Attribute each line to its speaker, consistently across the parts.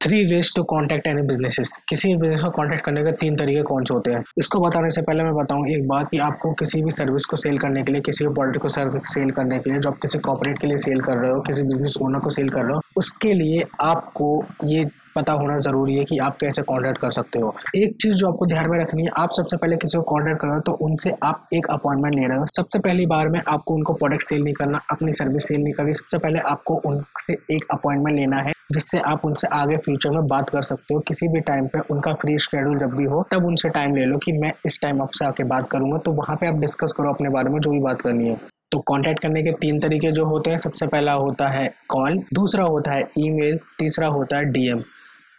Speaker 1: Three ways to contact any businesses किसी भी business को कॉन्टेक्ट करने के तीन तरीके कौन से होते हैं? इसको बताने से पहले मैं बताऊँ एक बात कि आपको किसी भी सर्विस को सेल करने के लिए, किसी भी प्रोडक्ट को सेल करने के लिए, जो आप किसी कॉपरेट के लिए सेल कर रहे हो, किसी बिज़नेस ओनर को सेल कर रहे हो, उसके लिए आपको ये पता होना ज़रूरी है कि आप कैसे कॉन्टैक्ट कर सकते हो। एक चीज़ जो आपको ध्यान में रखनी है, आप सबसे पहले किसी को कॉन्टैक्ट कर रहे हो तो उनसे आप एक अपॉइंटमेंट ले रहे हो। सबसे पहली बार में आपको उनको प्रोडक्ट सेल नहीं करना, अपनी सर्विस सेल नहीं करनी। सबसे पहले आपको उनसे एक अपॉइंटमेंट लेना है, जिससे आप उनसे आगे फ्यूचर में बात कर सकते हो। किसी भी टाइम पे उनका फ्री शेड्यूल जब भी हो, तब उनसे टाइम ले लो कि मैं इस टाइम आपसे आके बात करूँगा। तो वहाँ पे आप डिस्कस करो अपने बारे में जो भी बात करनी है। तो कांटेक्ट करने के तीन तरीके जो होते हैं, सबसे पहला होता है कॉल दूसरा होता है ईमेल तीसरा होता है डीएम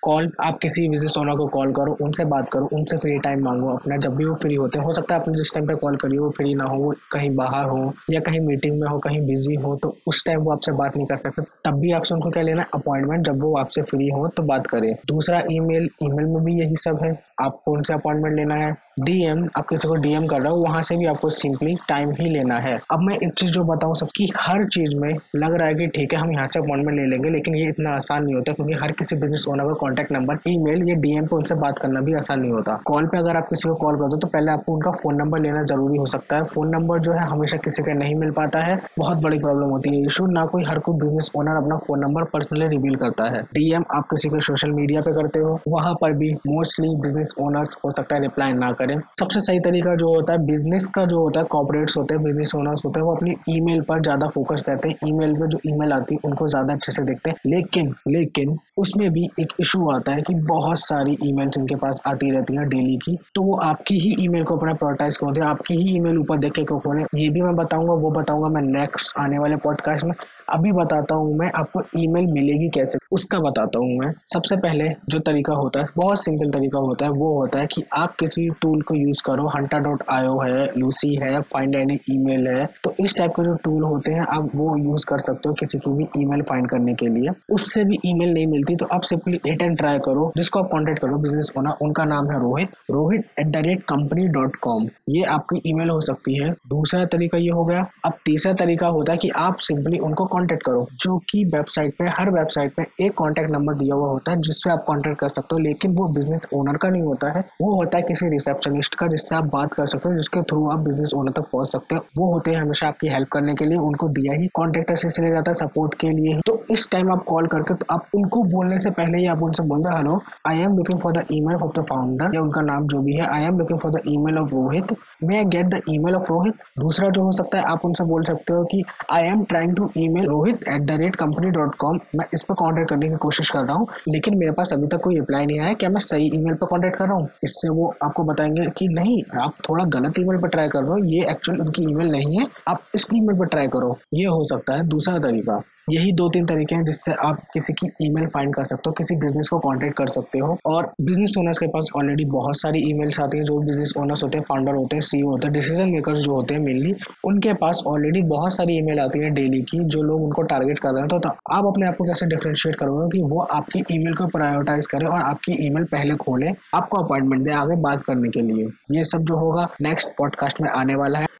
Speaker 1: कॉल, आप किसी बिज़नेस ओनर को कॉल करो, उनसे बात करो, उनसे फ्री टाइम मांगो अपना, जब भी वो फ्री होते हैं। हो सकता है आपने जिस टाइम पे कॉल करिए वो फ्री ना हो, वो कहीं बाहर हो या कहीं मीटिंग में हो, कहीं बिज़ी हो तो उस टाइम वो आपसे बात नहीं कर सकते। तब भी आपसे उनको क्या लेना अपॉइंटमेंट जब वो आपसे फ्री हो तो बात करें। दूसरा ई मेल में भी यही सब है। आपको उनसे अपॉइंटमेंट लेना है। डीएम आप किसी को डीएम कर रहे हो, वहाँ से भी आपको सिंपली टाइम ही लेना है। अब मैं एक चीज़ जो बताऊँ सबकी, हर चीज़ में लग रहा है कि ठीक है, हम यहाँ से अपॉइंटमेंट ले लेंगे, लेकिन ये इतना आसान नहीं होता, क्योंकि हर किसी बिज़नेस ओनर का कॉन्टैक्ट नंबर ईमेल या डीएम पे उनसे बात करना भी आसान नहीं होता। कॉल पे अगर आप किसी को कॉल कर दो तो पहले आपको उनका फ़ोन नंबर लेना ज़रूरी हो सकता है। फ़ोन नंबर जो है, हमेशा किसी का नहीं मिल पाता है। बहुत बड़ी प्रॉब्लम होती है इशू ना कोई हर कोई बिज़नेस ओनर अपना फ़ोन नंबर पर्सनली रिवील करता है। डीएम आप किसी को सोशल मीडिया पे करते हो, वहाँ पर भी मोस्टली बिज़नेस ओनर्स हो सकता है रिप्लाई ना करें। सबसे सही तरीका जो होता है बिज़नेस का जो होता है कॉपरेट्स होते हैं बिज़नेस ओनर्स होते हैं, वो अपनी ईमेल पर ज़्यादा फोकस रहते हैं। ईमेल पे जो ईमेल आती है, उनको ज़्यादा अच्छे से देखते हैं। लेकिन लेकिन उसमें भी एक इशू आता है कि बहुत सारी ईमेल्स इनके पास आती रहती हैं डेली की। तो वो आपकी ही ईमेल को अपना प्रोटाइज करते हैं? आपकी ही ईमेल ऊपर देख के खोलें ये भी मैं बताऊँगा, वो बताऊँगा मैं नेक्स्ट आने वाले पॉडकास्ट में। अभी बताता हूँ मैं आपको ईमेल मिलेगी कैसे। उसका बताता हूँ मैं। सबसे पहले जो तरीका होता है, बहुत सिंपल तरीका होता है वो होता है कि आप किसी टूल को यूज़ करो हंटा डॉट आयो है लूसी है फाइंड एनी ईमेल है तो इस टाइप के जो टूल होते हैं, आप वो यूज़ कर सकते हो किसी की भी ईमेल फाइंड करने के लिए। उससे भी ईमेल नहीं मिलती तो आप सिंपली एट एंड ट्राई करो। जिसको आप कॉन्टेक्ट करो बिज़नेस ओनर उनका नाम है Rohit. Rohit at the rate company dot com ये आपकी ईमेल हो सकती है। दूसरा तरीका ये हो गया। अब तीसरा तरीका होता है कि आप सिंपली उनको कॉन्टेक्ट करो, जो कि वेबसाइट पे, हर वेबसाइट पे एक कॉन्टेक्ट नंबर दिया हुआ होता है जिसपे आप कॉन्टेक्ट कर सकते हो, लेकिन वो बिज़नेस ओनर का नहीं होता है। वो होता है किसी रिसेप्शनिस्ट का, जिससे आप बात कर सकते हो, जिसके थ्रू आप बिज़नेस ओनर तक पहुँच सकते हो। वो होते हैं हमेशा आपकी हेल्प करने के लिए, उनको दिया ही। कॉन्टेक्ट ऐसे चले जाता है सपोर्ट के लिए तो इस टाइम आप कॉल करके तो आप उनको बोलने से पहले ही आप उनसे बोल रहे hello I am looking for the email of the founder या उनका नाम जो भी है I am looking for the email of Rohit may I get the email of Rohit दूसरा जो हो सकता है, आप उनसे बोल सकते हो कि I am trying to email Rohit at the rate company dot com मैं इस पर कॉन्टेक्ट करने की कोशिश कर रहा हूँ, लेकिन मेरे पास अभी तक कोई रिप्लाई नहीं आया। क्या मैं सही ई मेल पर कॉन्टेक्ट कर रहा हूँ। इससे वो आपको बताएँगे कि नहीं आप थोड़ा गलत ईमेल पर ट्राई कर रहे हो। ये एक्चुअली उनकी ईमेल नहीं है। आप इस ईमेल पर ट्राई करो। ये हो सकता है दूसरा तरीका। यही दो तीन तरीके हैं जिससे आप किसी की ईमेल फाइंड कर सकते हो किसी बिज़नेस को कांटेक्ट कर सकते हो। और बिज़नेस ओनर्स के पास ऑलरेडी बहुत सारी ईमेल्स आती हैं जो बिज़नेस ओनर्स होते हैं फाउंडर होते हैं सीईओ होते हैं डिसीज़न मेकर्स जो होते हैं मेनली उनके पास ऑलरेडी बहुत सारी ईमेल आती है डेली की जो लोग उनको टारगेट कर रहे हैं। तो, तो आप अपने आप को कैसे डिफ्रेंशिएट करोगे कि वो आपकी ईमेल को प्रायोरिटाइज करे और आपकी ईमेल पहले खोले? आपको अपॉइंटमेंट दे आगे बात करने के लिए। ये सब जो होगा नेक्स्ट पॉडकास्ट में आने वाला है।